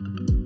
Good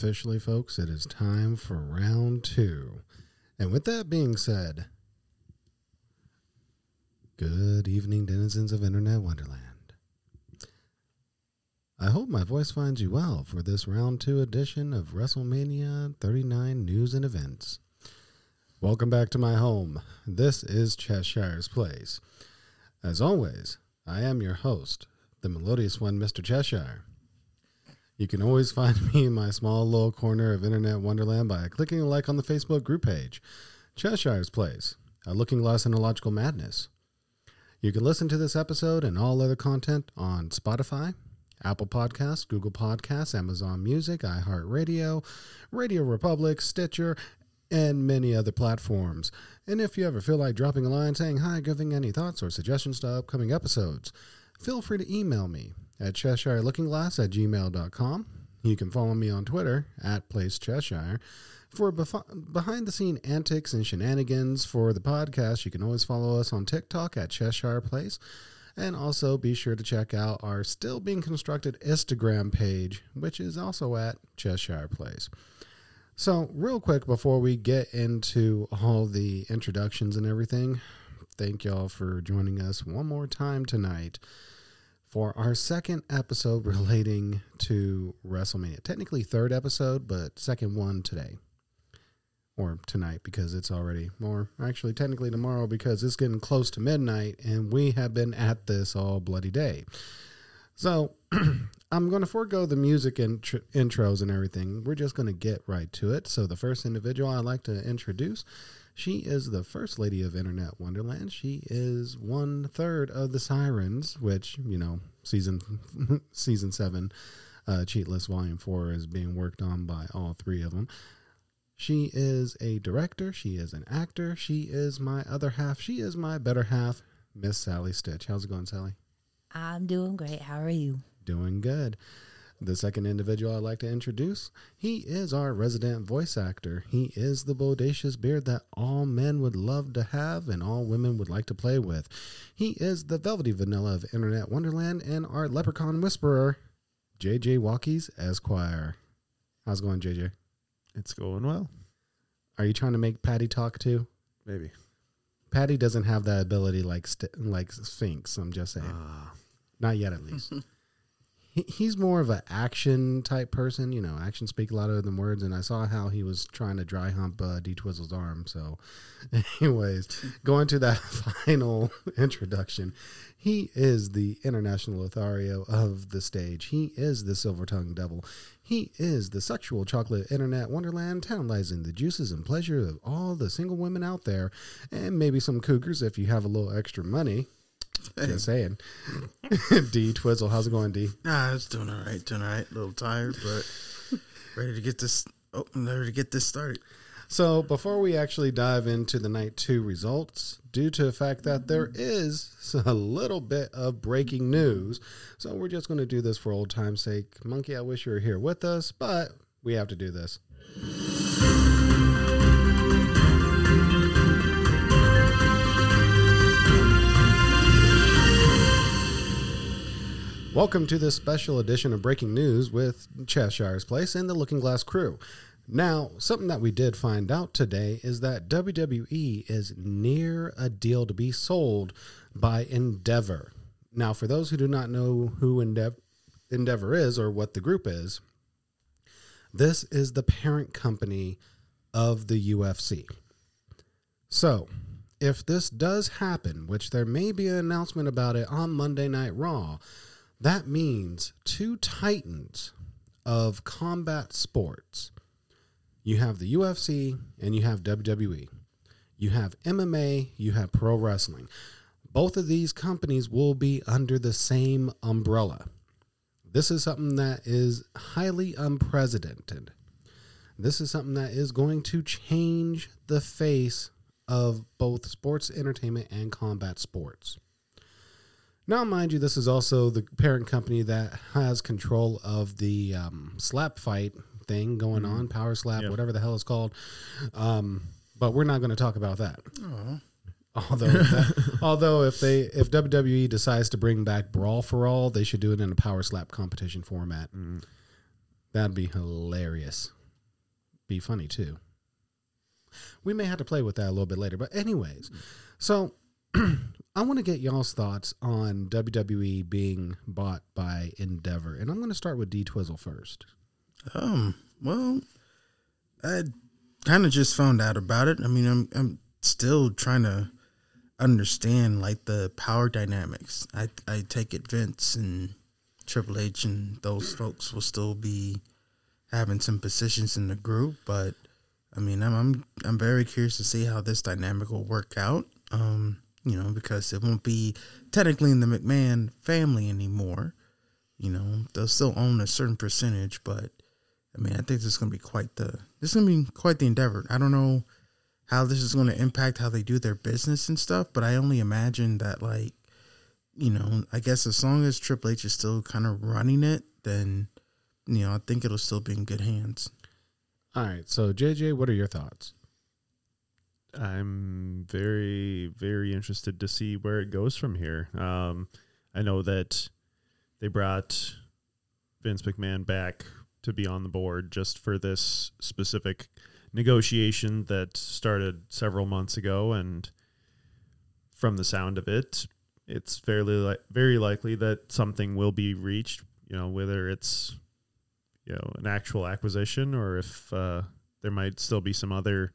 Officially, folks, it is time for round two. And with that being said, good evening, denizens of Internet Wonderland. I hope my voice finds you well for this round two edition of WrestleMania 39 news and events. Welcome back to my home. This is Cheshire's Place. As always, I am your host, the melodious one, Mr. Cheshire. You can always find me in my small little corner of Internet Wonderland by clicking a like on the Facebook group page, Cheshire's Place, a looking glass in illogical madness. You can listen to this episode and all other content on Spotify, Apple Podcasts, Google Podcasts, Amazon Music, iHeartRadio, Radio Republic, Stitcher, and many other platforms. And if you ever feel like dropping a line saying hi, giving any thoughts or suggestions to upcoming episodes, feel free to email me at CheshireLookingGlass at gmail.com. You can follow me on Twitter at Place Cheshire. For bef- behind the scene antics and shenanigans for the podcast, you can always follow us on TikTok at Cheshire Place. And also be sure to check out our still being constructed Instagram page, which is also at Cheshire Place. So, real quick before we get into all the introductions and everything, thank y'all for joining us one more time tonight for our second episode relating to WrestleMania. Technically, third episode, but second one today. Or tonight because it's already more, actually, technically tomorrow because it's getting close to midnight and we have been at this all bloody day. So, I'm going to forego the music intro- intros and everything. We're just going to get right to it. So, the first individual I'd like to introduce, she is the first lady of Internet Wonderland. She is one third of the Sirens, which you know, season season seven, uh, Cheat List Volume Four is being worked on by all three of them. She is a director. She is an actor. She is my other half. She is my better half, Miss Sally Stitch. How's it going, Sally? I'm doing great. How are you? Doing good. The second individual I'd like to introduce, he is our resident voice actor. He is the bodacious beard that all men would love to have and all women would like to play with. He is the velvety vanilla of Internet Wonderland and our leprechaun whisperer, JJ Walkies Esquire. How's it going, JJ? It's going well. Are you trying to make Patty talk too? Maybe. Patty doesn't have that ability like st- like Sphinx. I'm just saying, Ah, not yet at least. he, he's more of an action type person. You know, actions speak louder than words. And I saw how he was trying to dry hump uh, D Twizzle's arm. So, anyways, going to that final introduction, he is the international Lothario of the stage. He is the silver tongued devil. He is the sexual chocolate internet wonderland, tantalizing the juices and pleasure of all the single women out there, and maybe some cougars if you have a little extra money. Just saying. D Twizzle, how's it going, D? Nah, it's doing all right, doing all right. A little tired, but ready to get this. Oh, I'm ready to get this started. So, before we actually dive into the night two results, due to the fact that there is a little bit of breaking news, so we're just going to do this for old time's sake. Monkey, I wish you were here with us, but we have to do this. Welcome to this special edition of Breaking News with Cheshire's Place and the Looking Glass crew. Now, something that we did find out today is that WWE is near a deal to be sold by Endeavor. Now, for those who do not know who Endev- Endeavor is or what the group is, this is the parent company of the UFC. So, if this does happen, which there may be an announcement about it on Monday Night Raw, that means two titans of combat sports. You have the UFC and you have WWE. You have MMA, you have pro wrestling. Both of these companies will be under the same umbrella. This is something that is highly unprecedented. This is something that is going to change the face of both sports entertainment and combat sports. Now, mind you, this is also the parent company that has control of the um, slap fight thing going on, power slap, Yeah. whatever the hell it's called. Um, but we're not going to talk about that. Oh, Although, that- although if they if WWE decides to bring back Brawl for All, they should do it in a power slap competition format. That'd be hilarious. Be funny too. We may have to play with that a little bit later, but anyways, so I want to get y'all's thoughts on WWE being bought by Endeavor, and I'm going to start with D Twizzle first. um. Well, I kind of just found out about it. I mean, I'm I'm still trying to understand like the power dynamics. I I take it Vince and Triple H and those folks will still be having some positions in the group, but I mean, I'm I'm I'm very curious to see how this dynamic will work out. Um, you know, because it won't be technically in the McMahon family anymore. You know, they'll still own a certain percentage, but I mean, I think this is going to be quite the this is going to be quite the endeavor. I don't know how this is going to impact how they do their business and stuff, but I only imagine that like, you know, I guess as long as Triple H is still kind of running it, then you know, I think it'll still be in good hands. All right, so JJ, what are your thoughts? I'm very, very interested to see where it goes from here. Um, I know that they brought Vince McMahon back to be on the board just for this specific negotiation that started several months ago, and from the sound of it, it's fairly li- very likely that something will be reached. You know, whether it's you know an actual acquisition or if uh, there might still be some other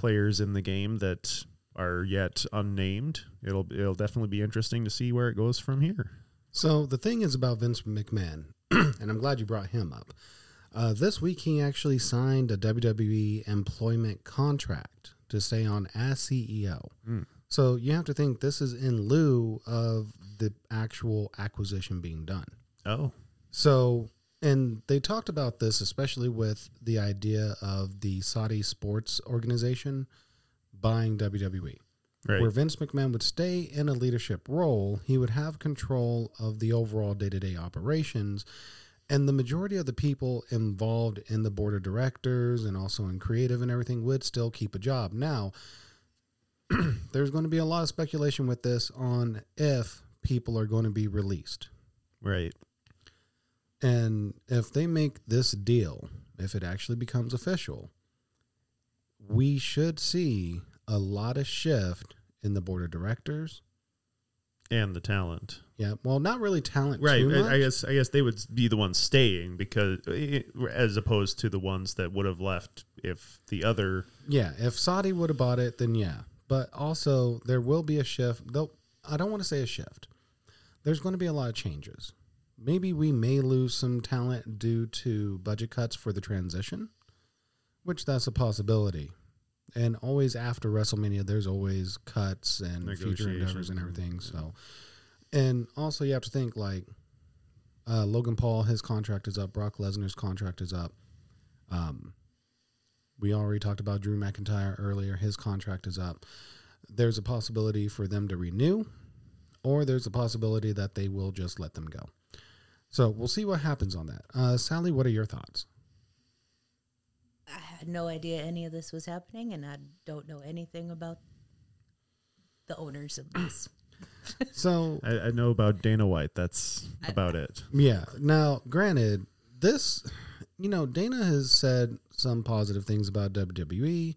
players in the game that are yet unnamed. It'll it'll definitely be interesting to see where it goes from here. So the thing is about Vince McMahon, and I'm glad you brought him up. Uh, this week, he actually signed a WWE employment contract to stay on as CEO. Mm. So you have to think this is in lieu of the actual acquisition being done. Oh, So, and they talked about this, especially with the idea of the Saudi sports organization buying WWE right. where Vince McMahon would stay in a leadership role, he would have control of the overall day to day operations. and the majority of the people involved in the board of directors and also in creative and everything would still keep a job. Now, there's going to be a lot of speculation with this on if people are going to be released. Right. And if they make this deal, if it actually becomes official, we should see a lot of shift in the board of directors. And the talent. Yeah, well, not really talent, Right. I, I guess I guess they would be the ones staying because eh, as opposed to the ones that would have left if the other Yeah, if Saudi would have bought it, then yeah. But also, there will be a shift. Though I don't want to say a shift. There's going to be a lot of changes. Maybe we may lose some talent due to budget cuts for the transition, which that's a possibility. And always after WrestleMania, there's always cuts and future endeavors and everything. So, and also you have to think like uh, Logan Paul, his contract is up. Brock Lesnar's contract is up. Um, we already talked about Drew McIntyre earlier. His contract is up. There's a possibility for them to renew, or there's a possibility that they will just let them go. So we'll see what happens on that. Uh, Sally, what are your thoughts? I had no idea any of this was happening, and I don't know anything about the owners of this. So I, I know about Dana White. That's about it. Yeah. Now, granted, this, you know, Dana has said some positive things about WWE,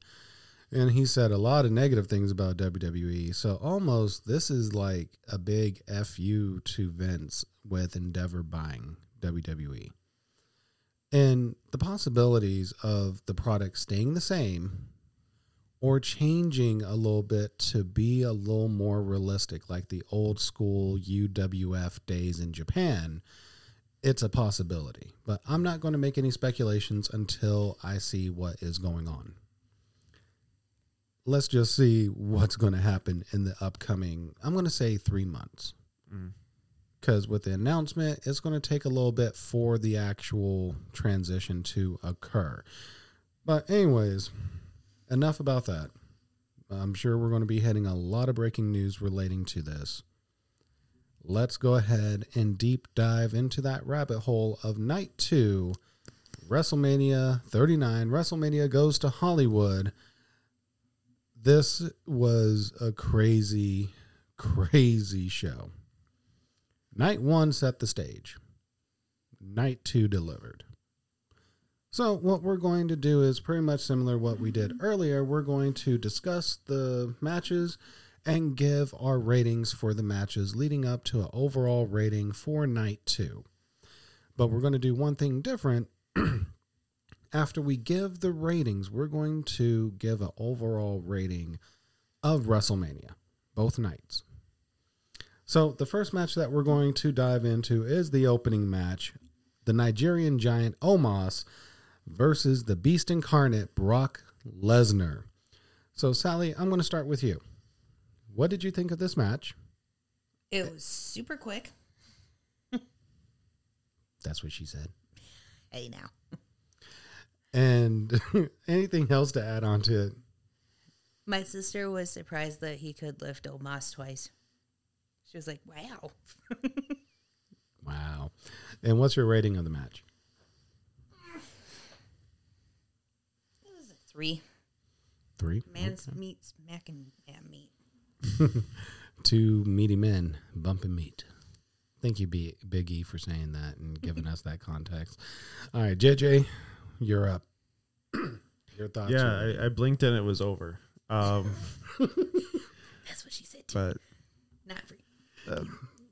and he said a lot of negative things about WWE. So almost this is like a big fu to Vince with Endeavor buying WWE, and the possibilities of the product staying the same. Or changing a little bit to be a little more realistic, like the old school UWF days in Japan, it's a possibility. But I'm not going to make any speculations until I see what is going on. Let's just see what's going to happen in the upcoming, I'm going to say three months. Mm. Because with the announcement, it's going to take a little bit for the actual transition to occur. But, anyways, enough about that. I'm sure we're going to be hitting a lot of breaking news relating to this let's go ahead and deep dive into that rabbit hole of night two, WrestleMania 39. WrestleMania goes to Hollywood. This was a crazy, crazy show. Night one set the stage, night two delivered. So, what we're going to do is pretty much similar what we did earlier. We're going to discuss the matches and give our ratings for the matches leading up to an overall rating for night two. But we're going to do one thing different. After we give the ratings, we're going to give an overall rating of WrestleMania, both nights. So, the first match that we're going to dive into is the opening match the Nigerian giant Omos versus the beast incarnate Brock Lesnar. So, Sally, I'm going to start with you. What did you think of this match? It was super quick. That's what she said. Hey, now. And anything else to add on to it? My sister was surprised that he could lift Omos twice. She was like, wow. Wow. And what's your rating of the match? It was a three. Three. Man's meat smacking at meat. Two meaty men bumping meat. Thank you, B- Big E, for saying that and giving us that context. All right, JJ, you're up. Your thoughts? Yeah, are- I, I blinked and it was over. Um, That's what she said too. but Not free. it's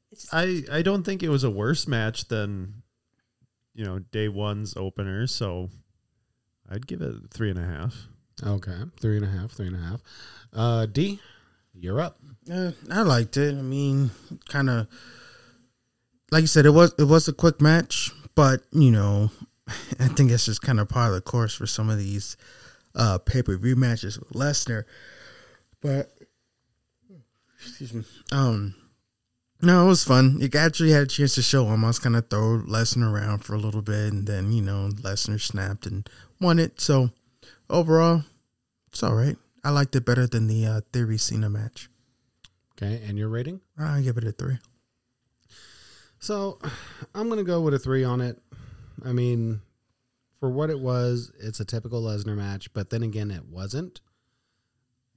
just, I I don't think it was a worse match than you know day one's opener. So I'd give it three and a half. okay, three and a half, three and a half. Uh, D, you're up. Uh, I liked it. I mean, kind of like you said, it was it was a quick match, but you know, I think it's just kind of part of the course for some of these uh, pay per view matches with Lesnar. But excuse me, um, no, it was fun. You actually had a chance to show him. I was kind of throw Lesnar around for a little bit, and then you know, Lesnar snapped and won it. So overall, it's all right. I liked it better than the uh, Theory Cena match. Okay, and your rating? I give it a three. So I'm going to go with a three on it. I mean, for what it was, it's a typical Lesnar match, but then again, it wasn't.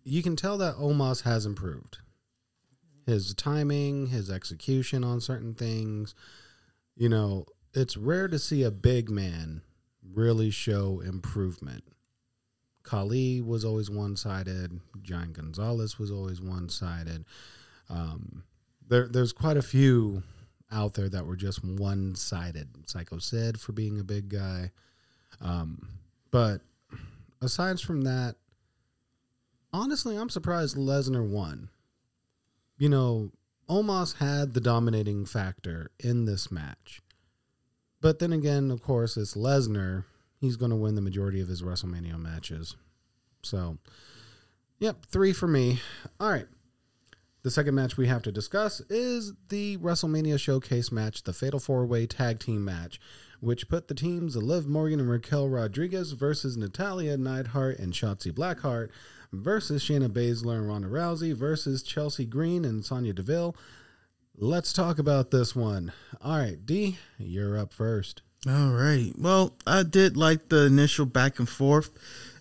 You can tell that Omos has improved. His timing, his execution on certain things. You know, it's rare to see a big man really show improvement. Khali was always one sided. Giant Gonzalez was always one sided. Um, there, there's quite a few out there that were just one sided. Psycho Sid for being a big guy. Um, but aside from that, honestly, I'm surprised Lesnar won. You know, Omos had the dominating factor in this match. But then again, of course, it's Lesnar. He's going to win the majority of his WrestleMania matches. So, yep, three for me. All right. The second match we have to discuss is the WrestleMania Showcase match, the Fatal Four Way Tag Team match, which put the teams of Liv Morgan and Raquel Rodriguez versus Natalya Neidhart and Shotzi Blackheart versus Shayna Baszler and Ronda Rousey versus Chelsea Green and Sonya Deville. Let's talk about this one. All right, D, you're up first. All right. Well, I did like the initial back and forth.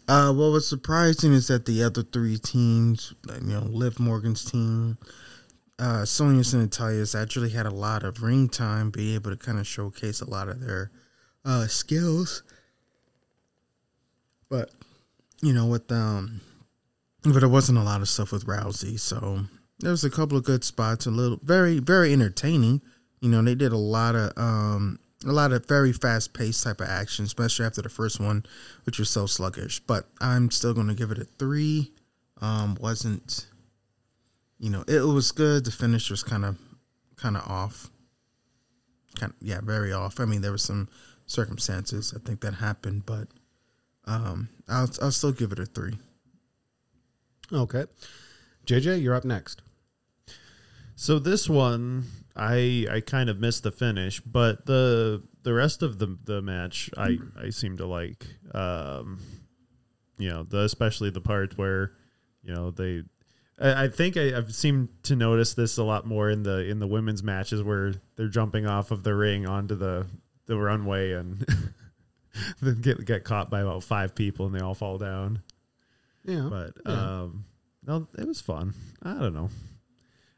Uh, what was surprising is that the other three teams, you know, Liv Morgan's team, uh, Sonya's and Natalya's actually had a lot of ring time, be able to kind of showcase a lot of their uh, skills. But you know, with um, but there wasn't a lot of stuff with Rousey, so there was a couple of good spots, a little very very entertaining. You know, they did a lot of um a lot of very fast paced type of action, especially after the first one, which was so sluggish. But I'm still going to give it a three. Um, wasn't, you know, it was good. The finish was kind of, kind of off. Kind of, yeah, very off. I mean, there were some circumstances I think that happened, but um, I'll I'll still give it a three. Okay. JJ, you're up next. So this one, I I kind of missed the finish, but the the rest of the the match, I I seem to like. Um, you know, the especially the part where, you know, they. I think I, I've seemed to notice this a lot more in the in the women's matches where they're jumping off of the ring onto the the runway and then get get caught by about five people and they all fall down. Yeah. But yeah. um, no, it was fun. I don't know.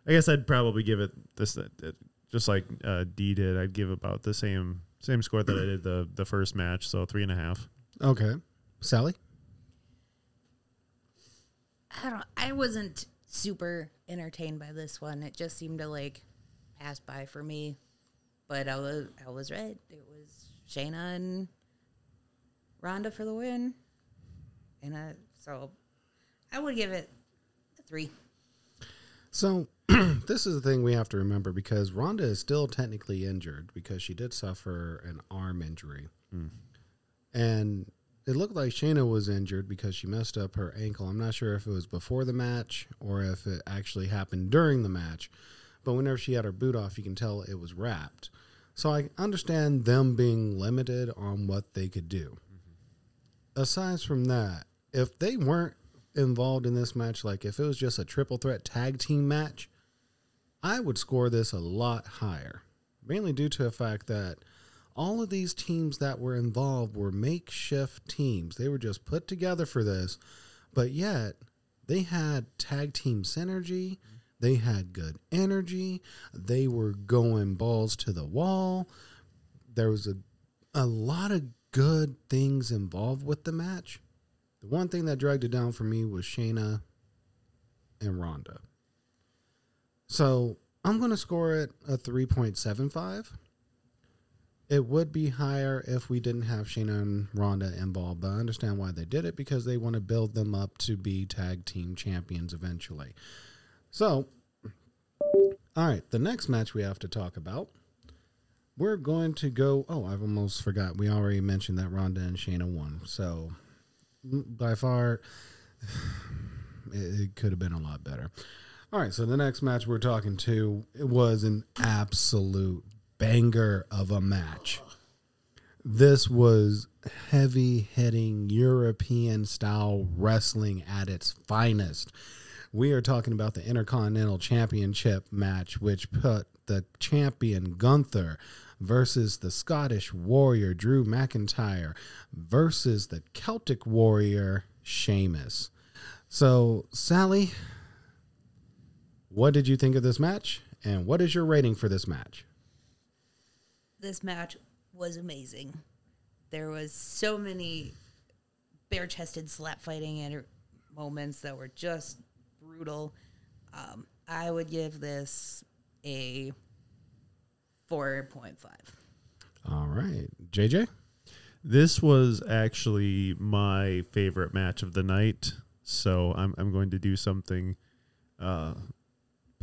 I guess I'd probably give it this uh, uh, just like uh, D did. I'd give about the same same score that I did the the first match, so three and a half. okay. Sally? I don't. I wasn't super entertained by this one. It just seemed to like pass by for me. But I was I was right. It was Shayna and Ronda for the win, and I, so I would give it a three. So this is the thing we have to remember because Ronda is still technically injured because she did suffer an arm injury. Hmm. And it looked like Shayna was injured because she messed up her ankle. I'm not sure if it was before the match or if it actually happened during the match. But whenever she had her boot off, you can tell it was wrapped. So I understand them being limited on what they could do. Mm-hmm. Aside from that, if they weren't involved in this match, like if it was just a triple threat tag team match, I would score this a lot higher. Mainly due to the fact that all of these teams that were involved were makeshift teams. They were just put together for this, but yet they had tag team synergy. They had good energy. They were going balls to the wall. There was a, a lot of good things involved with the match. The one thing that dragged it down for me was Shayna and Ronda. So I'm going to score it a 3.75. It would be higher if we didn't have Shayna and Ronda involved, but I understand why they did it because they want to build them up to be tag team champions eventually. So, all right, the next match we have to talk about. We're going to go. Oh, I've almost forgot. We already mentioned that Ronda and Shayna won. So, by far, it, it could have been a lot better. All right, so the next match we're talking to it was an absolute banger of a match. This was heavy hitting European style wrestling at its finest. We are talking about the Intercontinental Championship match, which put the champion Gunther versus the Scottish warrior Drew McIntyre versus the Celtic warrior Sheamus. So, Sally, what did you think of this match? And what is your rating for this match? This match was amazing. There was so many bare chested slap fighting and moments that were just brutal. Um, I would give this a 4.5. All right. JJ? This was actually my favorite match of the night. So I'm, I'm going to do something uh,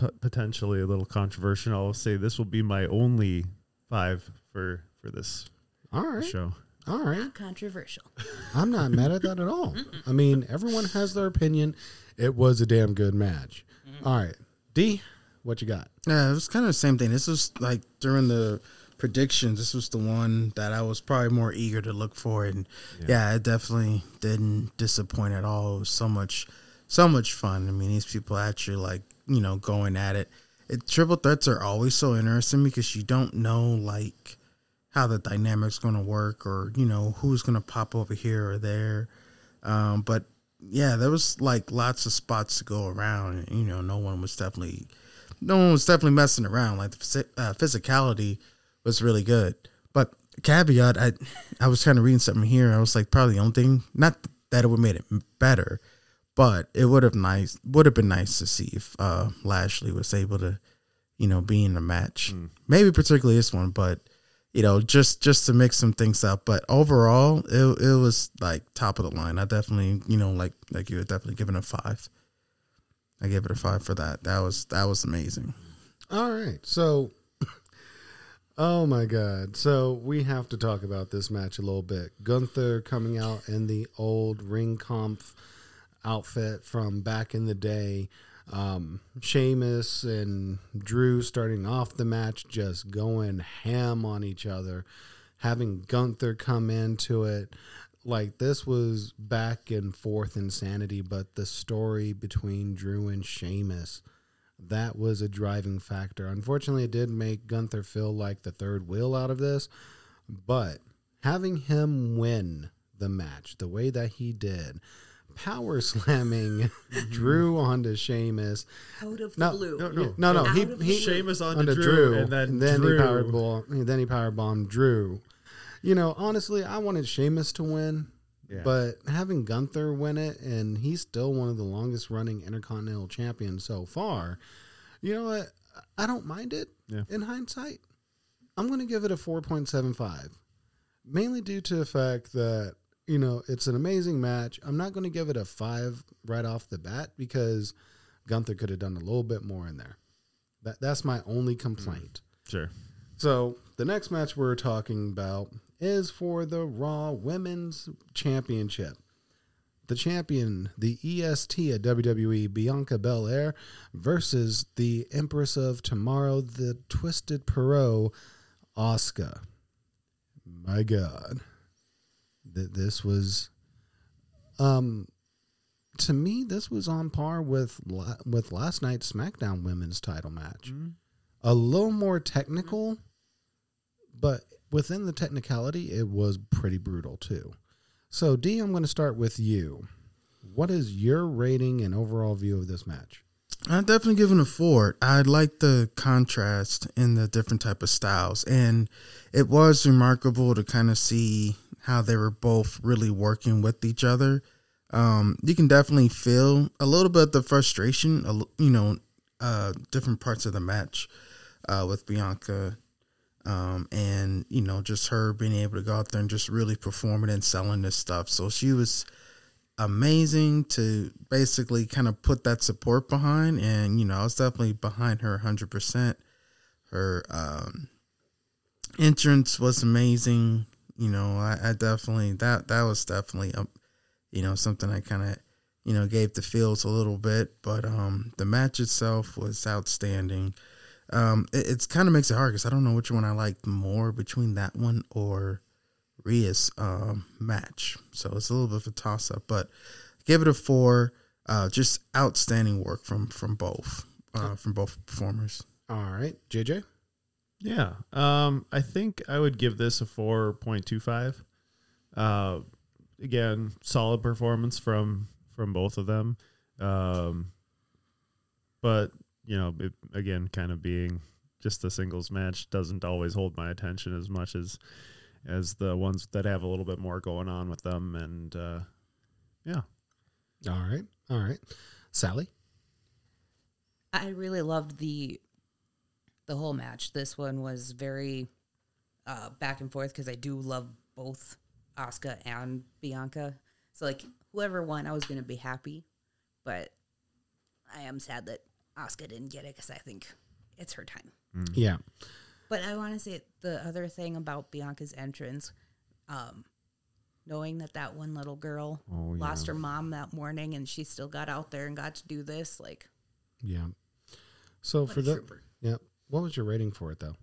p- potentially a little controversial. I'll say this will be my only five for, for this All right. show. All right. Not controversial. I'm not mad at that at all. I mean, everyone has their opinion. It was a damn good match. All right. D, what you got? Yeah, it was kind of the same thing. This was like during the predictions. This was the one that I was probably more eager to look for, and yeah, it definitely didn't disappoint at all. It was so much, so much fun. I mean, these people actually like you know going at it. it triple threats are always so interesting because you don't know like how the dynamic's going to work or you know who's going to pop over here or there. Um, but yeah, there was like lots of spots to go around. And, you know, no one was definitely, no one was definitely messing around. Like the uh, physicality was really good. But caveat, I I was kind of reading something here. I was like, probably the only thing, not that it would made it better, but it would have nice would have been nice to see if uh, Lashley was able to, you know, be in the match. Maybe particularly this one, but you know, just just to mix some things up. But overall, it it was like top of the line. I definitely, you know, like like you had definitely given a five. I gave it a five for that. That was that was amazing. All right. So, oh my God. So, we have to talk about this match a little bit. Gunther coming out in the old Ringkampf outfit from back in the day. Um, Sheamus and Drew starting off the match just going ham on each other, having Gunther come into it. Like this was back and forth insanity, but the story between Drew and Sheamus that was a driving factor. Unfortunately, it did make Gunther feel like the third wheel out of this, but having him win the match the way that he did, power slamming Drew onto Sheamus. Out of No, the blue. no, no. No, no, he, he Sheamus onto Drew, and then he Drew. power ball, then he power bombed Drew. You know, honestly, I wanted Sheamus to win. Yeah. But having Gunther win it, and he's still one of the longest running Intercontinental champions so far, you know what? I don't mind it Yeah. in hindsight. I'm going to give it a 4.75, mainly due to the fact that, you know, it's an amazing match. I'm not going to give it a 5 right off the bat because Gunther could have done a little bit more in there. That, that's my only mm. complaint. Sure. So the next match we're talking about is for the Raw Women's Championship. The champion, the EST at WWE, Bianca Belair, versus the Empress of Tomorrow, the Twisted Perot, Asuka. My God, Th- this was, um, to me, this was on par with la- with last night's SmackDown Women's Title match a little more technical, but within the technicality, it was pretty brutal too. So, D, I'm going to start with you. What is your rating and overall view of this match? I'd definitely give it a four. I like the contrast in the different type of styles, and it was remarkable to kind of see how they were both really working with each other. Um, you can definitely feel a little bit of the frustration, you know, uh, different parts of the match uh, with Bianca, um, and you know, just her being able to go out there and just really performing and selling this stuff. So she was amazing to basically kind of put that support behind. And you know i was definitely behind her 100% her um entrance was amazing. You know i, I definitely that that was definitely um you know something i kind of you know gave the feels a little bit. But um the match itself was outstanding um it, it's kind of makes it hard because i don't know which one i liked more between that one or Rhea's um, match. So it's a little bit of a toss up, but give it a four. Uh, just outstanding work from from both uh, from both performers. All right, JJ. Yeah. Um, I think I would give this a 4.25. Uh, again, solid performance from from both of them. Um, but you know, it, again, kind of being just a singles match doesn't always hold my attention as much as as the ones that have a little bit more going on with them. And uh, yeah, All right. All right. Sally? I really loved the the whole match. This one was very uh, back and forth because I do love both Asuka and Bianca. So like whoever won, I was gonna be happy, but I am sad that Asuka didn't get it because I think it's her time. Yeah. But I want to say the other thing about Bianca's entrance, um, knowing that that one little girl Oh, lost yeah. her mom that morning and she still got out there and got to do this, like Yeah. So what for the trooper. yeah, what was your rating for it though?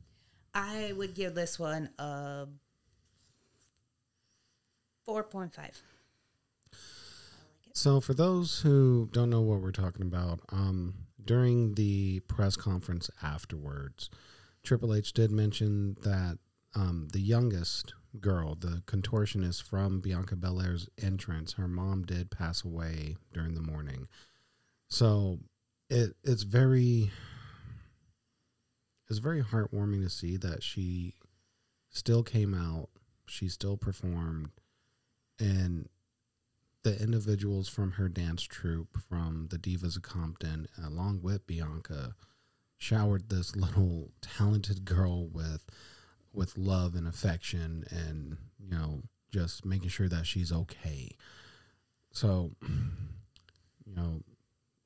I would give this one a four point five. So for those who don't know what we're talking about, um, during the press conference afterwards, Triple H did mention that um, the youngest girl, the contortionist from Bianca Belair's entrance, her mom did pass away during the morning. So it it's very it's very heartwarming to see that she still came out, she still performed, and the individuals from her dance troupe, from the Divas of Compton, along with Bianca, showered this little talented girl with with love and affection, and you know, just making sure that she's okay. So, you know,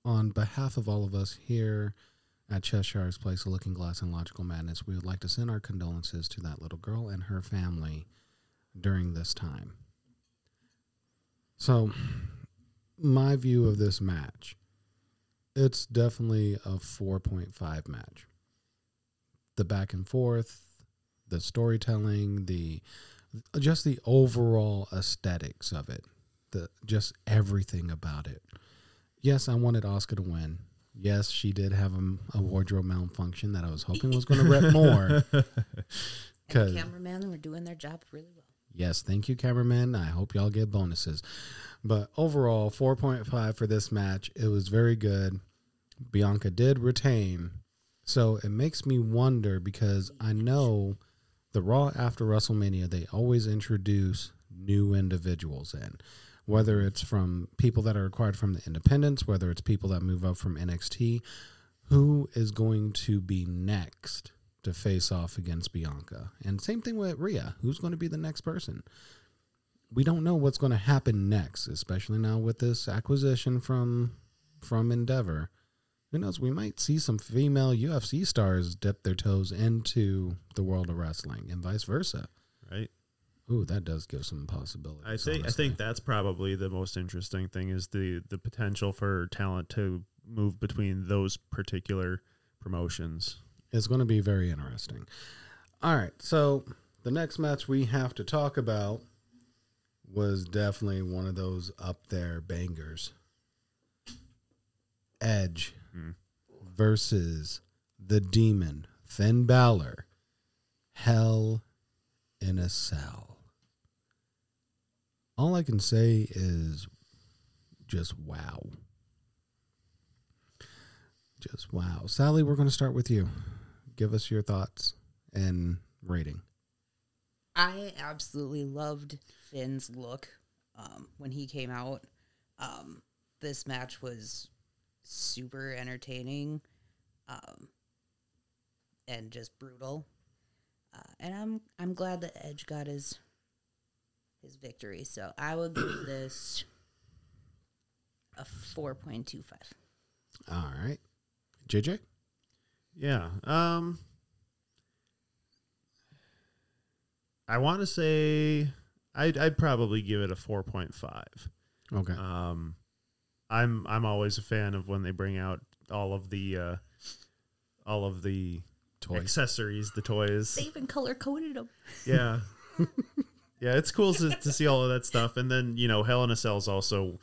on behalf of all of us here at Cheshire's Place of Looking Glass and Logical Madness, we would like to send our condolences to that little girl and her family during this time. So, my view of this match, it's definitely a 4.5 match. The back and forth, the storytelling, the just the overall aesthetics of it, the just everything about it. Yes, I wanted Asuka to win. Yes, she did have a, a wardrobe malfunction that I was hoping was going to rep more. And 'Cause- the cameramen were doing their job really well. Yes, thank you, cameraman. I hope y'all get bonuses. But overall, 4.5 for this match. It was very good. Bianca did retain. So it makes me wonder because I know the Raw after WrestleMania, they always introduce new individuals in. Whether it's from people that are acquired from the independents, whether it's people that move up from NXT, who is going to be next to face off against Bianca? And same thing with Rhea. Who's going to be the next person? We don't know what's going to happen next, especially now with this acquisition from from Endeavor. Who knows? We might see some female UFC stars dip their toes into the world of wrestling, and vice versa. right. Ooh, that does give some possibilities. I think I think that's probably the most interesting thing is the the potential for talent to move between those particular promotions. It's going to be very interesting. All right, so the next match we have to talk about was definitely one of those up there bangers. Edge hmm. versus the Demon Finn Balor. Hell in a Cell. All I can say is just wow. Just wow. Sally, we're going to start with you. Give us your thoughts and rating. I absolutely loved Finn's look um, when he came out. Um, this match was super entertaining um, and just brutal. Uh, and I'm I'm glad that Edge got his his victory. So I would give this a four point two five. All right. JJ? Yeah. Um I want to say I'd I'd probably give it a 4.5. Okay. Um I'm I'm always a fan of when they bring out all of the uh all of the Toys. accessories, the toys. They even color coded them. Yeah. yeah, it's cool to, to see all of that stuff. And then, you know, Hell in a Cell is also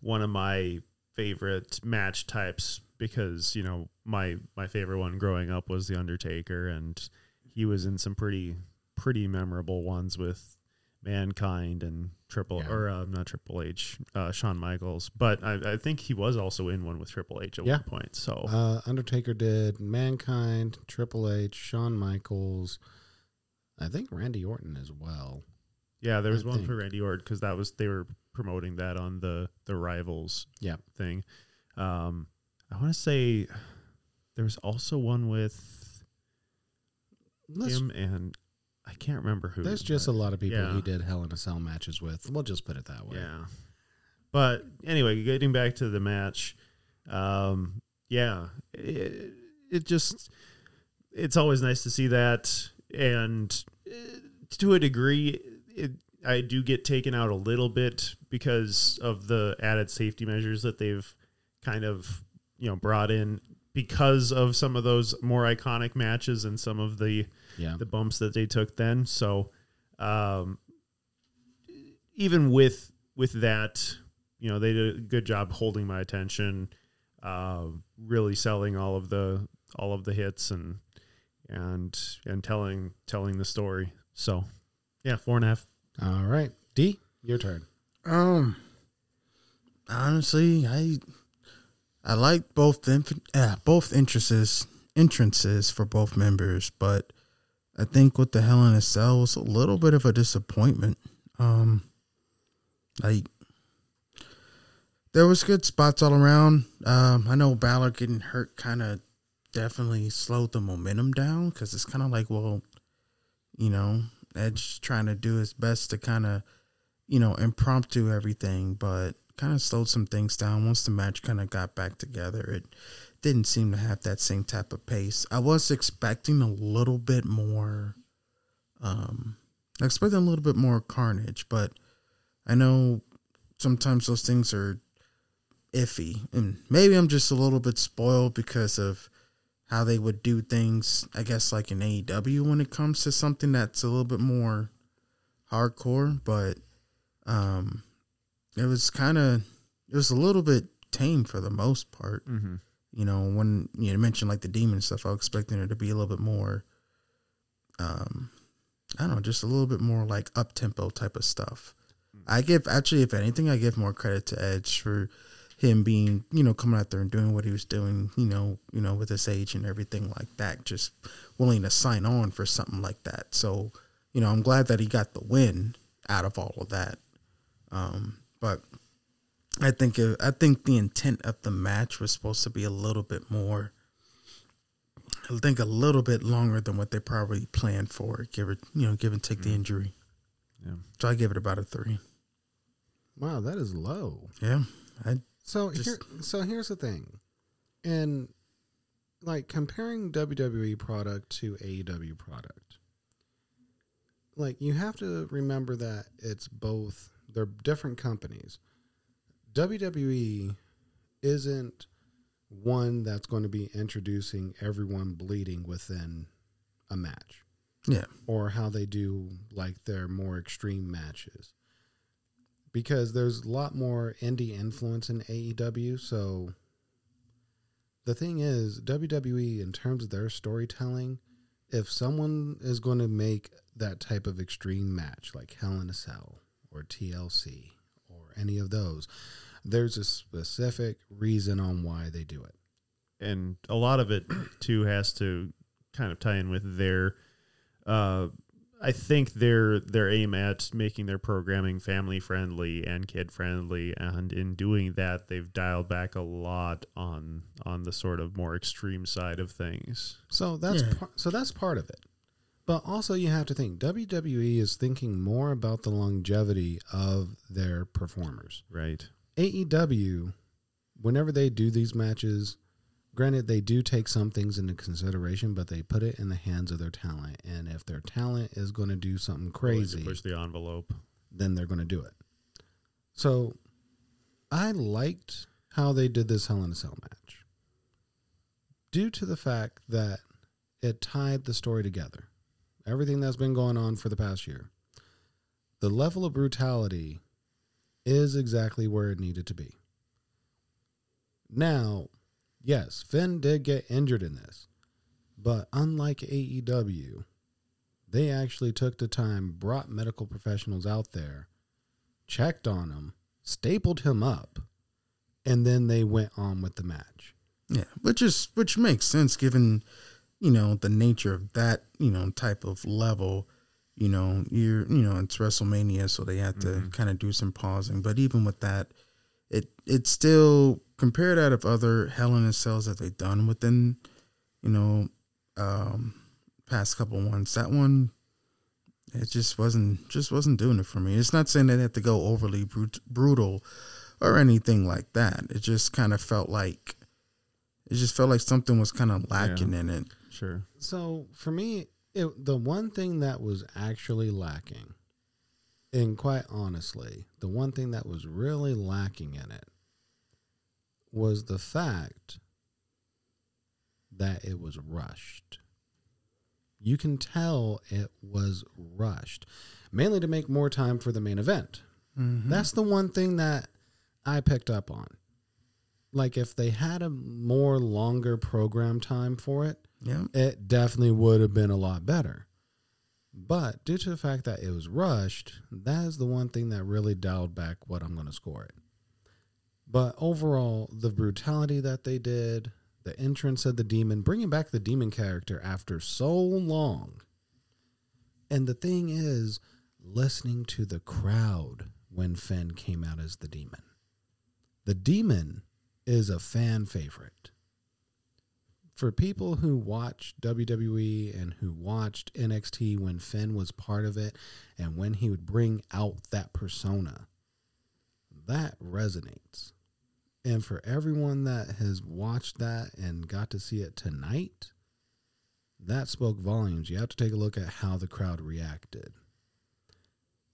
one of my favorite match types because, you know, my my favorite one growing up was The Undertaker and he was in some pretty pretty memorable ones with Mankind and Triple Yeah. or uh, not Triple H, uh, Shawn Michaels. But I, I think he was also in one with Triple H at Yeah. one point. So Uh, Undertaker did Mankind, Triple H, Shawn Michaels. I think Randy Orton as well. yeah, there was I one think. for Randy Orton because that was they were promoting that on the the Rivals Yeah. thing. Um, I want to say there was also one with Let's, him and I can't remember who. there's just a lot of people yeah. he did Hell in a Cell matches with. We'll just put it that way. Yeah. But anyway, getting back to the match, um, yeah, it, it just it's always nice to see that, and uh, to a degree, it, I do get taken out a little bit because of the added safety measures that they've kind of you know brought in because of some of those more iconic matches and some of the Yeah. the bumps that they took then. So, um, even with with that, you know, they did a good job holding my attention, uh, really selling all of the all of the hits and and and telling telling the story. So, yeah, four and a half. All right. D, your turn. Um, honestly, I I like both uh, both entrances entrances for both members, but I think with the Hell in a Cell was a little bit of a disappointment. Um, like there was good spots all around. Um, I know Balor getting hurt kind of definitely slowed the momentum down because it's kind of like, well, you know, Edge trying to do his best to kind of you know, impromptu everything, but kind of slowed some things down once the match kind of got back together. It didn't seem to have that same type of pace. I was expecting a little bit more, um, expecting a little bit more carnage, but I know sometimes those things are iffy, and maybe I'm just a little bit spoiled because of how they would do things. I guess like in AEW when it comes to something that's a little bit more hardcore, but um, it was kind of it was a little bit tame for the most part. Mm-hmm. You know, when you mentioned like the demon stuff, I was expecting it to be a little bit more, um, I don't know, just a little bit more like up tempo type of stuff. I give actually, if anything, I give more credit to Edge for him being, you know, coming out there and doing what he was doing, you know, you know, with his age and everything like that, just willing to sign on for something like that. So, you know, I'm glad that he got the win out of all of that. Um, but I think it, I think the intent of the match was supposed to be a little bit more. I think a little bit longer than what they probably planned for. Give it, you know, give and take the mm. injury. Yeah. So I give it about a three. Wow, that is low. Yeah, I So Just- here, so here's the thing, and like comparing WWE product to AEW product, like you have to remember that it's both. They're different companies. WWE isn't one that's going to be introducing everyone bleeding within a match yeah or how they do like their more extreme matches. Because there's a lot more indie influence in AEW, so the thing is, WWE in terms of their storytelling, if someone is going to make that type of extreme match like Hell in a Cell or TLC or any of those, there's a specific reason on why they do it. and a lot of it too has to kind of tie in with their uh I think their their aim at making their programming family friendly and kid friendly and in doing that they've dialed back a lot on on the sort of more extreme side of things. So that's Yeah. par- so that's part of it. But also you have to think WWE is thinking more about the longevity of their performers. Right. AEW whenever they do these matches, granted they do take some things into consideration, but they put it in the hands of their talent. And if their talent is going to do something crazy, push the envelope. then they're going to do it. So I liked how they did this Hell in a Cell match due to the fact that it tied the story together. Everything that's been going on for the past year. The level of brutality is exactly where it needed to be. Now, yes, Finn did get injured in this, but unlike AEW, they actually took the time, brought medical professionals out there, checked on him, stapled him up, and then they went on with the match. Yeah, which is which makes sense given, you know, the nature of that, you know, type of level. You know, you're you know, it's WrestleMania, so they had to kind of do some pausing. But even with that, it it's still compared out of other Hell in a Cells that they've done within, you know, um past couple ones. That one it just wasn't just wasn't doing it for me. It's not saying they had to go overly brut- brutal or anything like that. It just kind of felt like it just felt like something was kind of lacking in it. Sure. So for me, it, the one thing that was actually lacking, and quite honestly, the one thing that was really lacking in it was the fact that it was rushed. You can tell it was rushed, mainly to make more time for the main event. Mm-hmm. That's the one thing that I picked up on. Like if they had a more longer program time for it, Yeah. it definitely would have been a lot better. But due to the fact that it was rushed, that is the one thing that really dialed back what I'm going to score it. But overall, the brutality that they did, the entrance of the demon, bringing back the demon character after so long. And the thing is, listening to the crowd when Finn came out as the demon. The demon is a fan favorite for people who watch WWE and who watched NXT when Finn was part of it and when he would bring out that persona, that resonates. And for everyone that has watched that and got to see it tonight, that spoke volumes. You have to take a look at how the crowd reacted.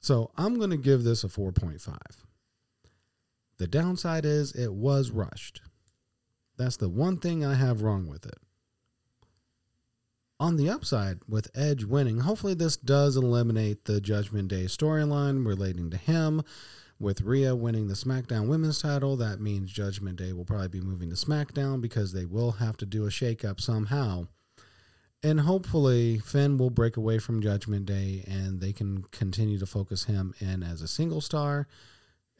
So I'm going to give this a 4.5. The downside is it was rushed. That's the one thing I have wrong with it. On the upside, with Edge winning, hopefully this does eliminate the Judgment Day storyline relating to him. With Rhea winning the SmackDown Women's title, that means Judgment Day will probably be moving to SmackDown because they will have to do a shakeup somehow. And hopefully, Finn will break away from Judgment Day and they can continue to focus him in as a single star.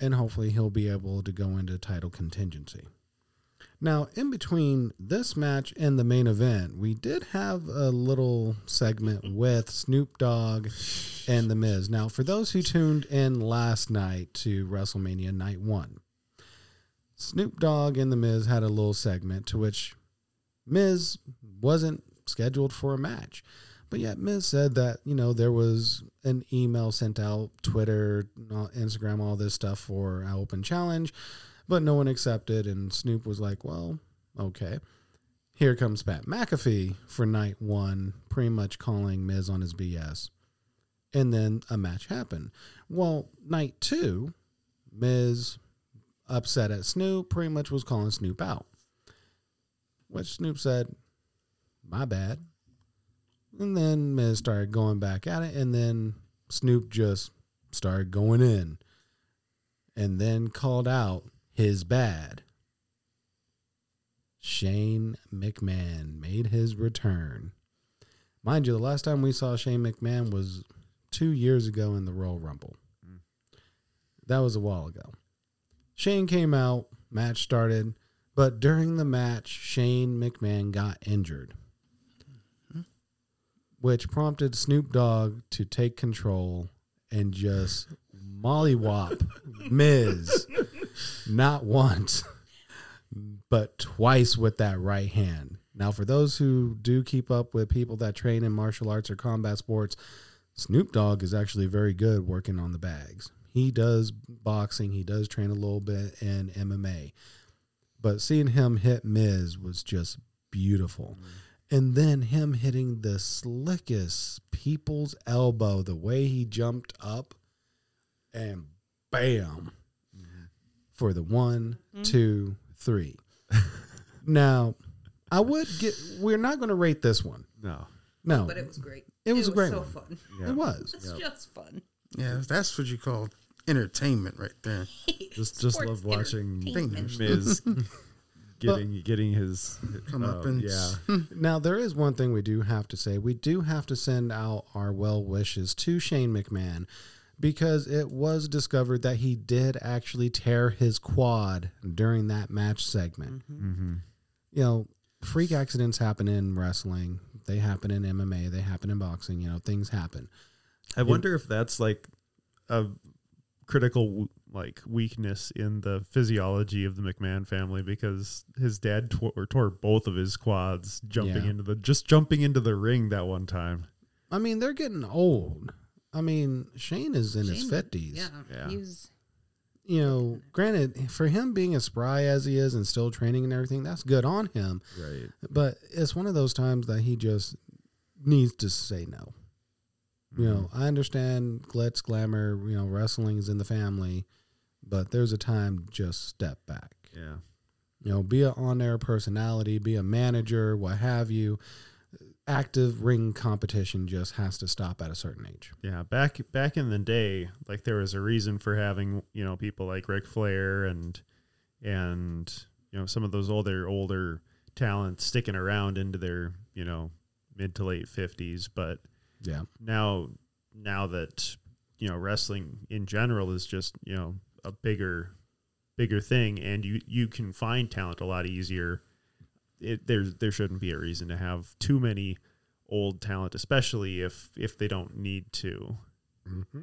And hopefully, he'll be able to go into title contingency. Now, in between this match and the main event, we did have a little segment with Snoop Dogg and The Miz. Now, for those who tuned in last night to WrestleMania Night 1, Snoop Dogg and The Miz had a little segment to which Miz wasn't scheduled for a match. But yet, Miz said that, you know, there was an email sent out, Twitter, Instagram, all this stuff for an open challenge but no one accepted. And Snoop was like, well, okay. Here comes Pat McAfee for night one, pretty much calling Miz on his BS. And then a match happened. Well, night two, Miz, upset at Snoop, pretty much was calling Snoop out. Which Snoop said, my bad. And then Miz started going back at it. And then Snoop just started going in. And then called out his bad. Shane McMahon made his return. Mind you, the last time we saw Shane McMahon was two years ago in the Royal Rumble. That was a while ago. Shane came out, match started, but during the match, Shane McMahon got injured, which prompted Snoop Dogg to take control and just mollywop Miz not once, but twice with that right hand. Now, for those who do keep up with people that train in martial arts or combat sports, Snoop Dogg is actually very good working on the bags. He does boxing, he does train a little bit in MMA. But seeing him hit Miz was just beautiful. Mm. And then him hitting the slickest people's elbow, the way he jumped up and bam for the one, mm-hmm. two, three. now, I would get. We're not going to rate this one. No. No, But it was great. It was a great so one. fun. Yeah. it was. It's just fun. Yeah, that's what you call entertainment right there. Just just love watching. Miz getting getting his Comeuppance. yeah. Now, there is one thing we do have to say. We do have to send out our well wishes to Shane McMahon because it was discovered that he did actually tear his quad during that match segment. hmm You know, freak accidents happen in wrestling, they happen in MMA, they happen in boxing. You know, things happen. I wonder if that's like a critical w- like weakness in the physiology of the McMahon family because his dad tore, tore both of his quads jumping Yeah. into the just jumping into the ring that one time. I mean, they're getting old. I mean, Shane is in his 50s. Yeah, Yeah. he was. You know, granted, for him being as spry as he is and still training and everything, that's good on him. Right. But it's one of those times that he just needs to say no. You know, mm-hmm. I understand glitz, glamour, you know, wrestling is in the family, but there's a time to just step back. Yeah. You know, be an on air personality, be a manager, what have you. Active ring competition just has to stop at a certain age. Yeah, back back in the day, like there was a reason for having you know people like Ric Flair and and you know some of those older older talents sticking around into their you know mid to late fifties. But Yeah. now now that you know wrestling in general is just you know a bigger bigger thing, and you you can find talent a lot easier. It, there's there shouldn't be a reason to have too many old talent, especially if if they don't need to. Mm-hmm.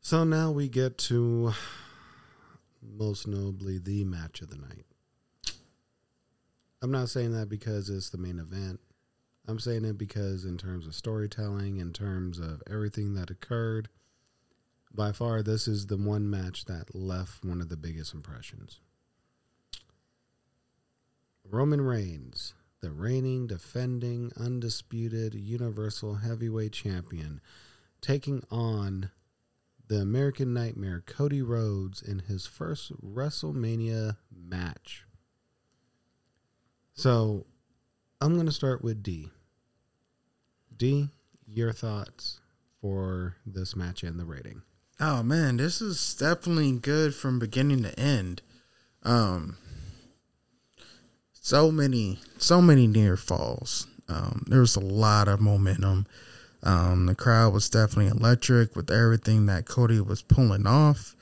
So now we get to most notably the match of the night. I'm not saying that because it's the main event. I'm saying it because, in terms of storytelling, in terms of everything that occurred, by far, this is the one match that left one of the biggest impressions. Roman Reigns, the reigning, defending, undisputed Universal Heavyweight Champion, taking on the American Nightmare Cody Rhodes in his first WrestleMania match. So, I'm going to start with D. D, your thoughts for this match and the rating? Oh man, this is definitely good from beginning to end. Um so many so many near falls. Um there was a lot of momentum. Um the crowd was definitely electric with everything that Cody was pulling off.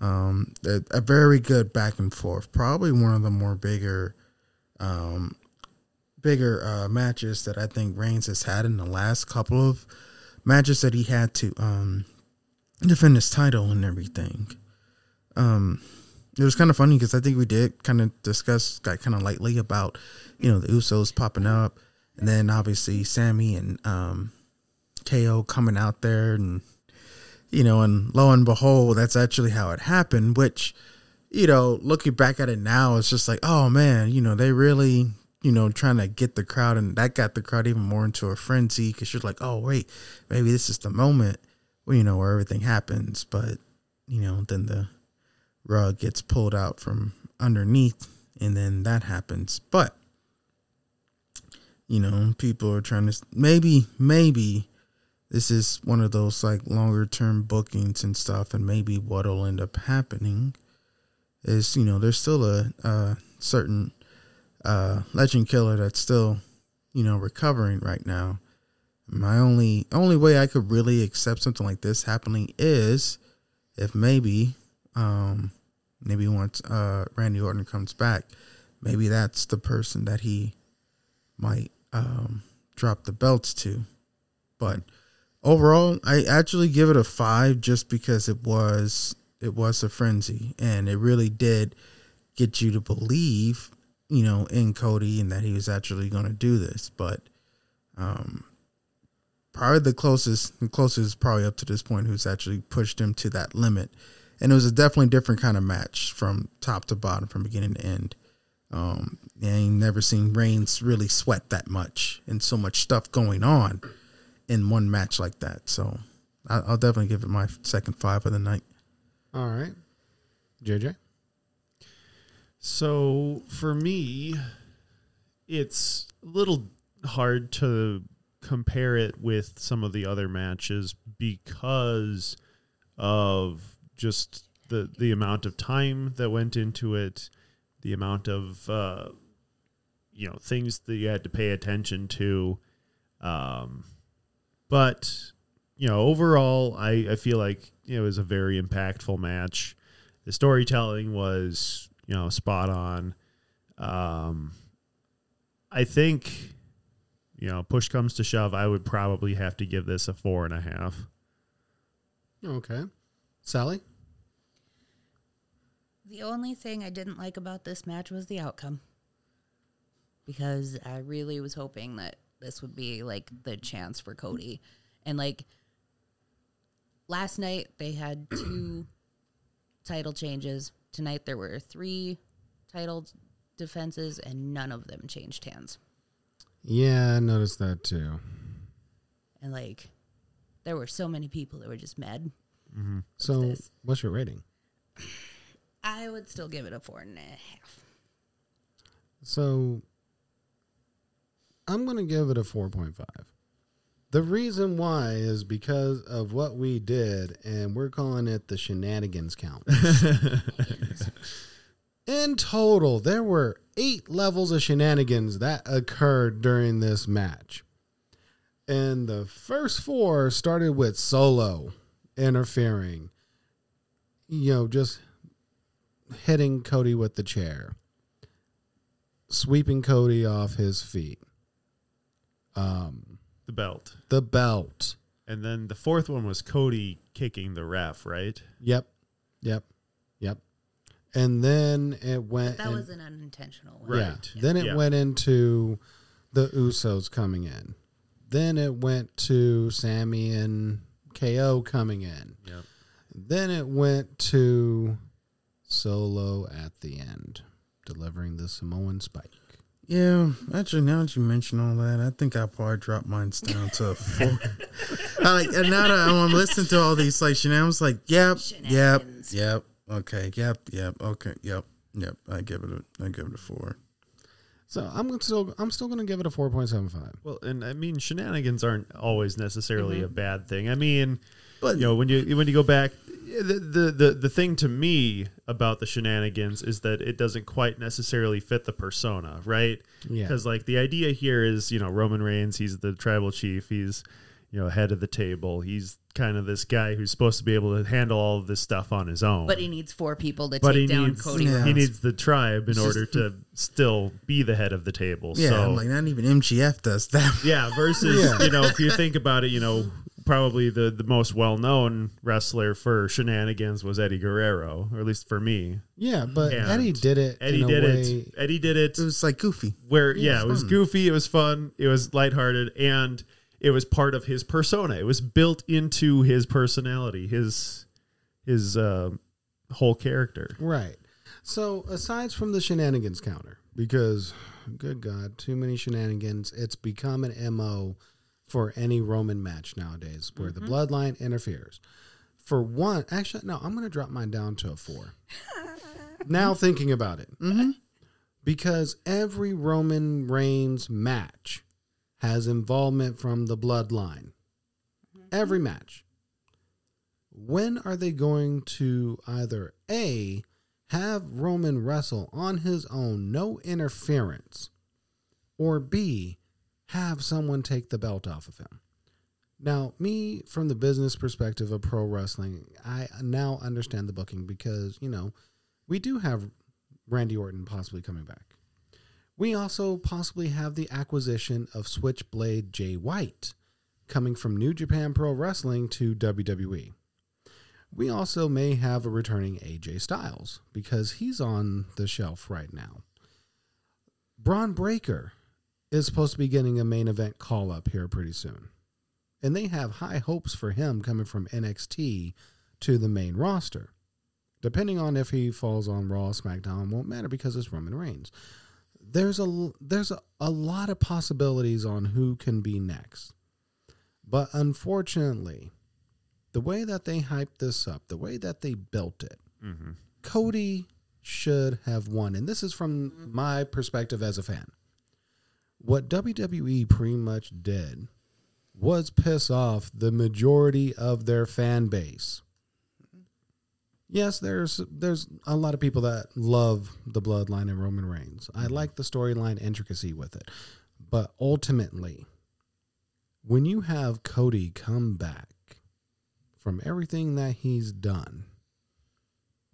Um a, a very good back and forth. Probably one of the more bigger um bigger uh matches that I think Reigns has had in the last couple of matches that he had to um defend his title and everything. Um, it was kind of funny because I think we did kind of discuss got kind of lightly about you know the Usos popping up, and then obviously Sami and um, KO coming out there, and you know, and lo and behold, that's actually how it happened. Which you know, looking back at it now, it's just like, oh man, you know, they really. You know, trying to get the crowd, and that got the crowd even more into a frenzy because you're like, oh, wait, maybe this is the moment well, you know, where everything happens, but you know, then the rug gets pulled out from underneath and then that happens. But you know, people are trying to maybe maybe this is one of those like longer term bookings and stuff and maybe what'll end up happening is, you know, there's still a, a certain uh legend killer that's still, you know, recovering right now my only only way I could really accept something like this happening is if maybe um maybe once uh Randy Orton comes back, maybe that's the person that he might um drop the belts to. But overall, I actually give it a 5 just because it was it was a frenzy and it really did get you to believe, you know, in Cody and that he was actually going to do this, but um probably the closest the closest probably up to this point who's actually pushed him to that limit and it was a definitely different kind of match from top to bottom from beginning to end um i ain't never seen reigns really sweat that much and so much stuff going on in one match like that so I- i'll definitely give it my second five of the night All right. JJ? So for me, it's a little hard to compare it with some of the other matches because of just the the amount of time that went into it the amount of uh, you know things that you had to pay attention to. Um, but you know, overall, I, I feel like it was a very impactful match. The storytelling was you know spot on. Um, I think you know, push comes to shove, I would probably have to give this a four and a half. Okay. Sally? The only thing I didn't like about this match was the outcome. Because I really was hoping that this would be like the chance for Cody. And like last night they had two title changes. Tonight there were three title defenses and none of them changed hands. Yeah, I noticed that too. And like there were so many people that were just mad. Mm-hmm. So, this? what's your rating? I would still give it a four and a half. So, I'm going to give it a 4.5. The reason why is because of what we did, and we're calling it the shenanigans count. In total, there were eight levels of shenanigans that occurred during this match. And the first four started with Solo interfering, you know, just hitting Cody with the chair, sweeping Cody off his feet, um, The belt. the belt. And then the fourth one was Cody kicking the ref, right? Yep, yep, yep. And then it went. That in- was an unintentional one. Yeah. Right. Then it Yeah. went into the Usos coming in. Then it went to Sami and KO coming in. Yep. Then it went to Solo at the end, delivering the Samoan spike. Yeah, actually, now that you mention all that, I think I probably dropped mine down to a four. I like, and now that I'm listening to all these like shenanigans, like, yep, yep, yep, okay, yep, yep, okay, yep, yep. I give it a, I give it a four. So I'm still I'm still gonna give it a four point seven five. Well, and I mean, shenanigans aren't always necessarily mm-hmm. a bad thing. I mean, But- you know, when you when you go back, the, the the the thing to me about the shenanigans is that it doesn't quite necessarily fit the persona, right? Yeah. Because like the idea here is, you know, Roman Reigns, he's the tribal chief, he's you know head of the table, he's kind of this guy who's supposed to be able to handle all of this stuff on his own. But he needs four people to But take down needs Cody. Yeah. he needs the tribe in It's order just- to still be the head of the table. Yeah, so I'm like not even MJF does that. yeah, versus Yeah. you know, if you think about it, you know, probably the the most well known wrestler for shenanigans was Eddie Guerrero, or at least for me. Yeah, but And Eddie did it. Eddie in a did way, it. Eddie did it It was like goofy. where Yeah, yeah, it's it was goofy, it was fun, it was lighthearted, and it was part of his persona. It was built into his personality, his his uh, whole character. Right. So aside from the shenanigans counter, because good God, too many shenanigans, it's become an MO for any Roman match nowadays where the bloodline interferes. For one, actually, no, I'm going to drop mine down to a four. now thinking about it. Because every Roman Reigns match has involvement from the bloodline. Mm-hmm. Every match. When are they going to either A, have Roman wrestle on his own, no interference, or B, have someone take the belt off of him? Now, me from the business perspective of pro wrestling, I now understand the booking because, you know, we do have Randy Orton possibly coming back. We also possibly have the acquisition of Switchblade Jay White coming from New Japan Pro Wrestling to WWE. We also may have a returning AJ Styles because he's on the shelf right now. Bron Breakker is supposed to be getting a main event call up here pretty soon. And they have high hopes for him coming from NXT to the main roster. Depending on if he falls on Raw, SmackDown, won't matter because it's Roman Reigns. There's a there's a, a lot of possibilities on who can be next. But unfortunately, the way that they hyped this up, the way that they built it, Mm-hmm. Cody should have won. And this is from my perspective as a fan. What WWE pretty much did was piss off the majority of their fan base. Yes, there's there's a lot of people that love the bloodline and Roman Reigns. I mm-hmm. like the storyline intricacy with it. But ultimately, when you have Cody come back from everything that he's done,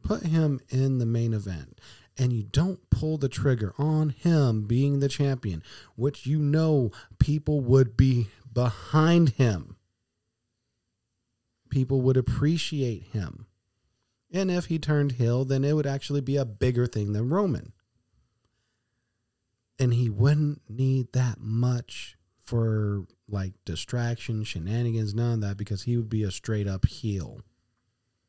put him in the main event, and you don't pull the trigger on him being the champion, which you know people would be behind him. People would appreciate him. And if he turned heel, then it would actually be a bigger thing than Roman. And he wouldn't need that much for like distraction, shenanigans, none of that, because he would be a straight up heel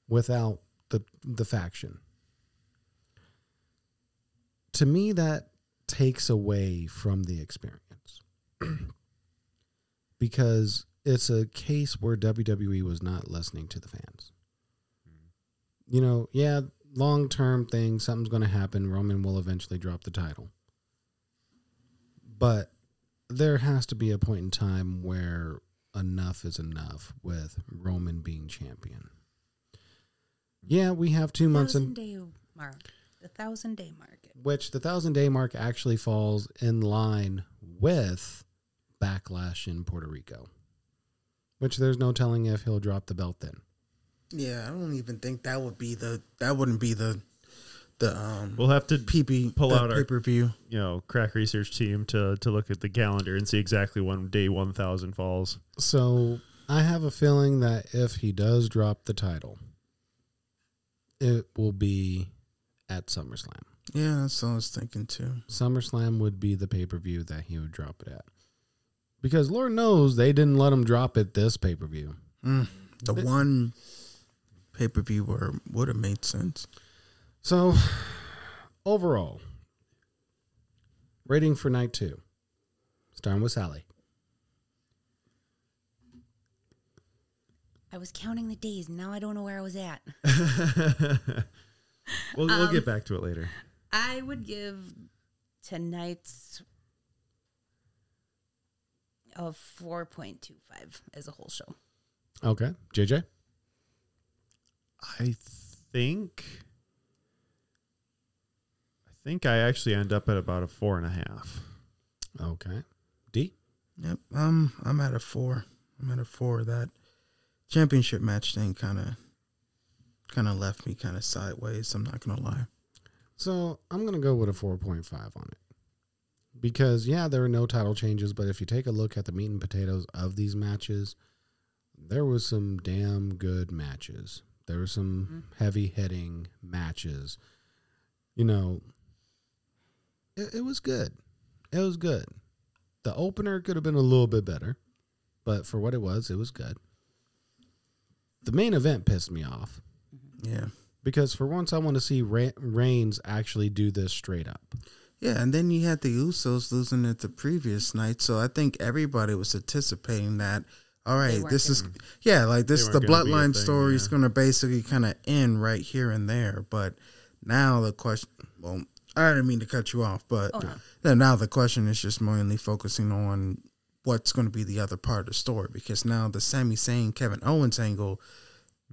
without the the faction. To me, that takes away from the experience. because it's a case where WWE was not listening to the fans you know, yeah, long term thing, something's going to happen. Roman will eventually drop the title. But there has to be a point in time where enough is enough with Roman being champion. Yeah, we have two months in thousand day mark. The thousand day mark. which the thousand day mark actually falls in line with backlash in Puerto Rico. Which there's no telling if he'll drop the belt then. Yeah, I don't even think that would be the that wouldn't be the the um We'll have to PB pull out our- pay per view. you know crack research team to to look at the calendar and see exactly when day 1000 falls So I have a feeling that if he does drop the title, it will be at SummerSlam. Yeah, that's what I was thinking too. SummerSlam would be the pay per view that he would drop it at. Because Lord knows they didn't let him drop it this pay per view. Mm, the one pay per view where would have made sense. So overall, rating for night two, starting with Sally. I was counting the days. Now I don't know where I was at. we'll, we'll get um, back to it later I would give tonight's a four point two five as a whole show. Okay. JJ? I think i think i actually end up at about a four and a half Okay. D? Yep. Um, I'm at a four. I'm at a four. That championship match thing kind of, kind of left me kind of sideways. I'm not gonna lie. So I'm going to go with a 4.5 on it. Because, yeah, there were no title changes, but if you take a look at the meat and potatoes of these matches, there was some damn good matches. There were some mm-hmm. heavy hitting matches. You know, it, it was good. It was good. The opener could have been a little bit better, but for what it was, it was good. The main event pissed me off mm-hmm. Yeah. because for once I want to see Re- Reigns actually do this straight up. Yeah, and then you had the Usos losing it the previous night, so I think everybody was anticipating that. All right, this is gonna- yeah, like this They the weren't gonna be a bloodline thing, story is yeah. going to basically kind of end right here and there. But now the question, well, I didn't mean to cut you off, but Oh, no. now the question is just mainly focusing on what's going to be the other part of the story because now the Sami Zayn Kevin Owens angle,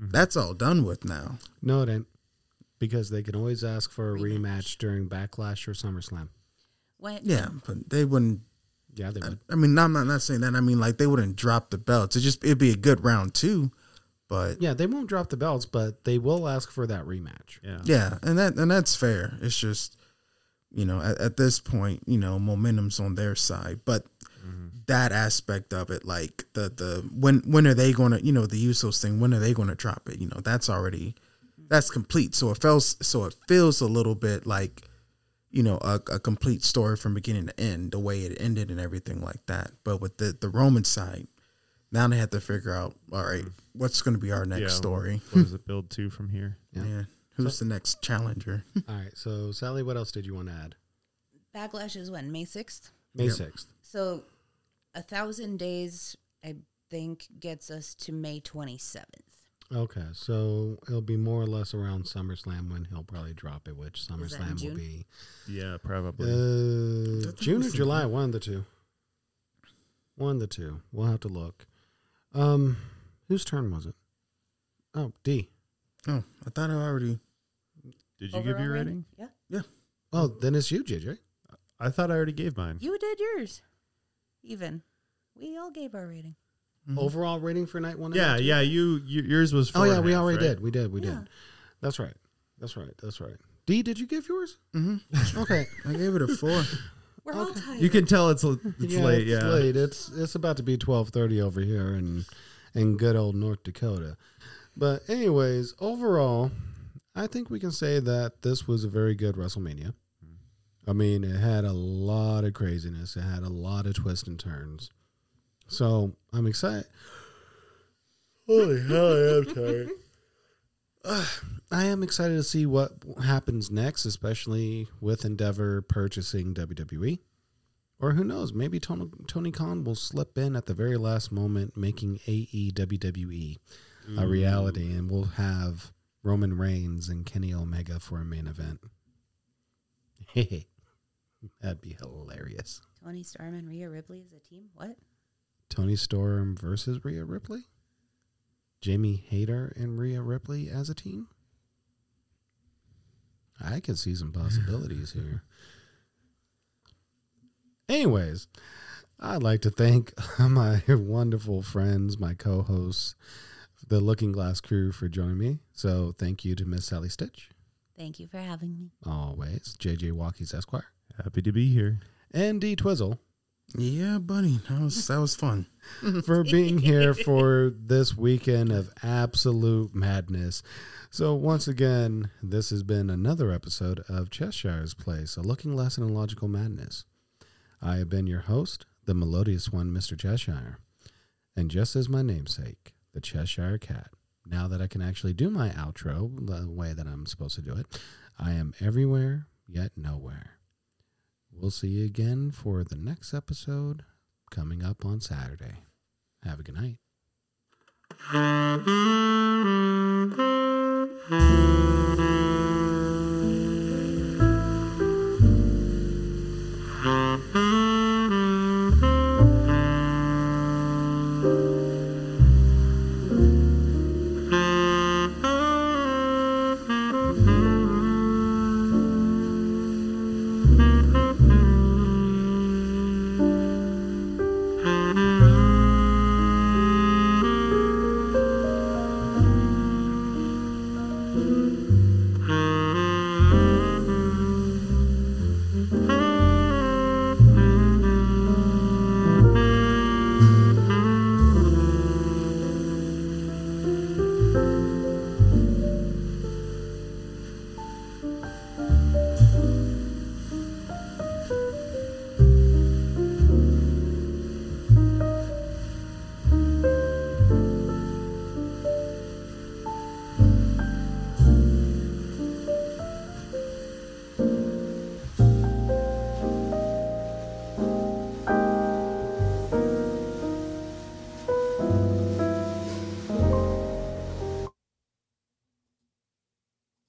Mm-hmm. that's all done with now. No, it ain't. Because they can always ask for a rematch during Backlash or SummerSlam. What? Yeah, but they wouldn't Yeah, they would. I mean, I'm not, not saying that. I mean, like they wouldn't drop the belts. It just it'd be a good round two, but Yeah, they won't drop the belts, but they will ask for that rematch. yeah yeah, and that and that's fair. It's just you know at, at this point, you know, momentum's on their side, but mm-hmm. that aspect of it, like the the when when are they going to you know the Usos thing? When are they going to drop it? You know, that's already that's complete. So it feels so it feels a little bit like you know a, a complete story from beginning to end, the way it ended and everything like that. But with the the Roman side, now they have to figure out all right, mm-hmm. what's going to be our next Yeah, story? what does it build to from here Yeah. Yeah, who's the next challenger? All right, so Sally, what else did you want to add? Backlash is when May sixth. May Yep. 6th. So a thousand days, I think, gets us to May twenty seventh. Okay, so it'll be more or less around SummerSlam when he'll probably drop it, which Is that SummerSlam will be yeah probably uh, June or was in July, one of the two. One of the two. We'll have to look. Um, whose turn was it? Oh, D. Oh, I thought I already. Did you give Overall your rating? Yeah. Yeah. Oh, then it's you, JJ. I thought I already gave mine. You did yours. Even. We all gave our rating. Mhm. Overall rating for night one. and Yeah, night two? yeah. You, you yours was. Oh four yeah, and we half, already right? did. We did. We Yeah. did. That's right. That's right. That's right. D, did you give yours? Mm-hmm. Okay. I gave it a four. We're all tired. You can tell it's l- it's late. It's Yeah. late. It's it's about to be twelve thirty over here in in good old North Dakota. But anyways, overall, I think we can say that this was a very good WrestleMania. I mean, it had a lot of craziness. It had a lot of twists and turns. So I'm excited. Holy hell, I am tired. I am excited to see what happens next, especially with Endeavor purchasing WWE. Or who knows, maybe Tony, Tony Khan will slip in at the very last moment, making AEWWE a mm. reality, and we'll have Roman Reigns and Kenny Omega for a main event. Hey, That'd be hilarious. Toni Storm and Rhea Ripley as a team? What? Toni Storm versus Rhea Ripley? Jamie Hayter and Rhea Ripley as a team? I can see some possibilities here. Anyways, I'd like to thank my wonderful friends, my co hosts, the Looking Glass crew for joining me. So thank you to Miss Sally Stitch, Thank you for having me. always, JJ Walkies Esquire, Happy to be here. and D Twizzle. Yeah, buddy, that was that was fun. for being here for this weekend of absolute madness. So, once again, this has been another episode of Cheshire's Place, a looking lesson in logical madness. I have been your host, the melodious one, Mr. Cheshire. And just as my namesake, the Cheshire Cat, now that I can actually do my outro the way that I'm supposed to do it, I am everywhere yet nowhere. We'll see you again for the next episode coming up on Saturday. Have a good night.